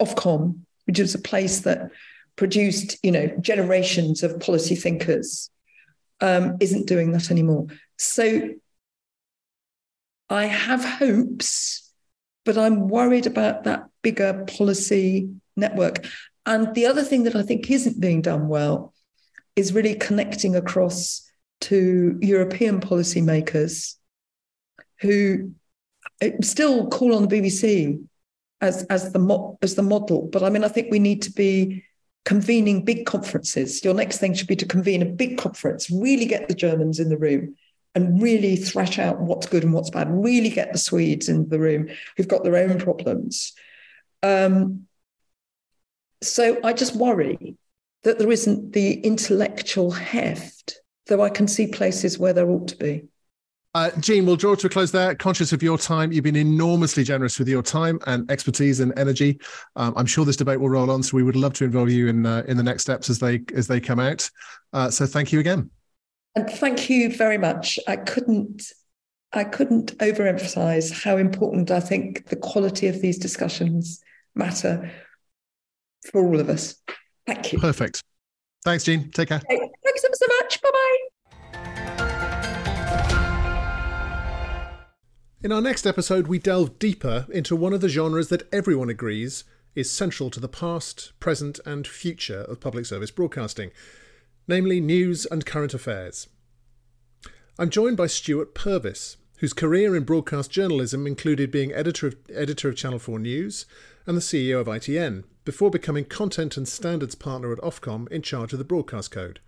Ofcom, which is a place that produced, you know, generations of policy thinkers, um, isn't doing that anymore. So I have hopes, but I'm worried about that bigger policy network. And the other thing that I think isn't being done well is really connecting across to European policymakers who still call on the BBC as as the mo- as the model, but I mean, I think we need to be convening big conferences. Your next thing should be to convene a big conference, really get the Germans in the room, and really thrash out what's good and what's bad. Really get the Swedes in the room who've got their own problems. Um, so I just worry that there isn't the intellectual heft, though I can see places where there ought to be. Uh, Jean, we'll draw to a close there. Conscious of your time, you've been enormously generous with your time and expertise and energy. Um, I'm sure this debate will roll on, so we would love to involve you in uh, in the next steps as they as they come out. Uh, so thank you again. And thank you very much. I couldn't I couldn't overemphasize how important I think the quality of these discussions matter for all of us. Thank you. Perfect. Thanks, Jean. Take care. Okay. Thanks so much. Bye bye. In our next episode, we delve deeper into one of the genres that everyone agrees is central to the past, present, and future of public service broadcasting, namely news and current affairs. I'm joined by Stewart Purvis, whose career in broadcast journalism included being editor of, editor of Channel 4 News and the CEO of ITN, before becoming content and standards partner at Ofcom in charge of the broadcast code.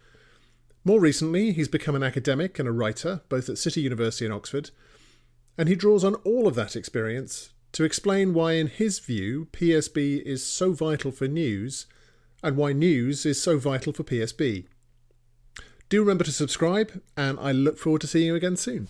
More recently, he's become an academic and a writer, both at City University and Oxford, and he draws on all of that experience to explain why, in his view, PSB is so vital for news and why news is so vital for PSB. Do remember to subscribe, and I look forward to seeing you again soon.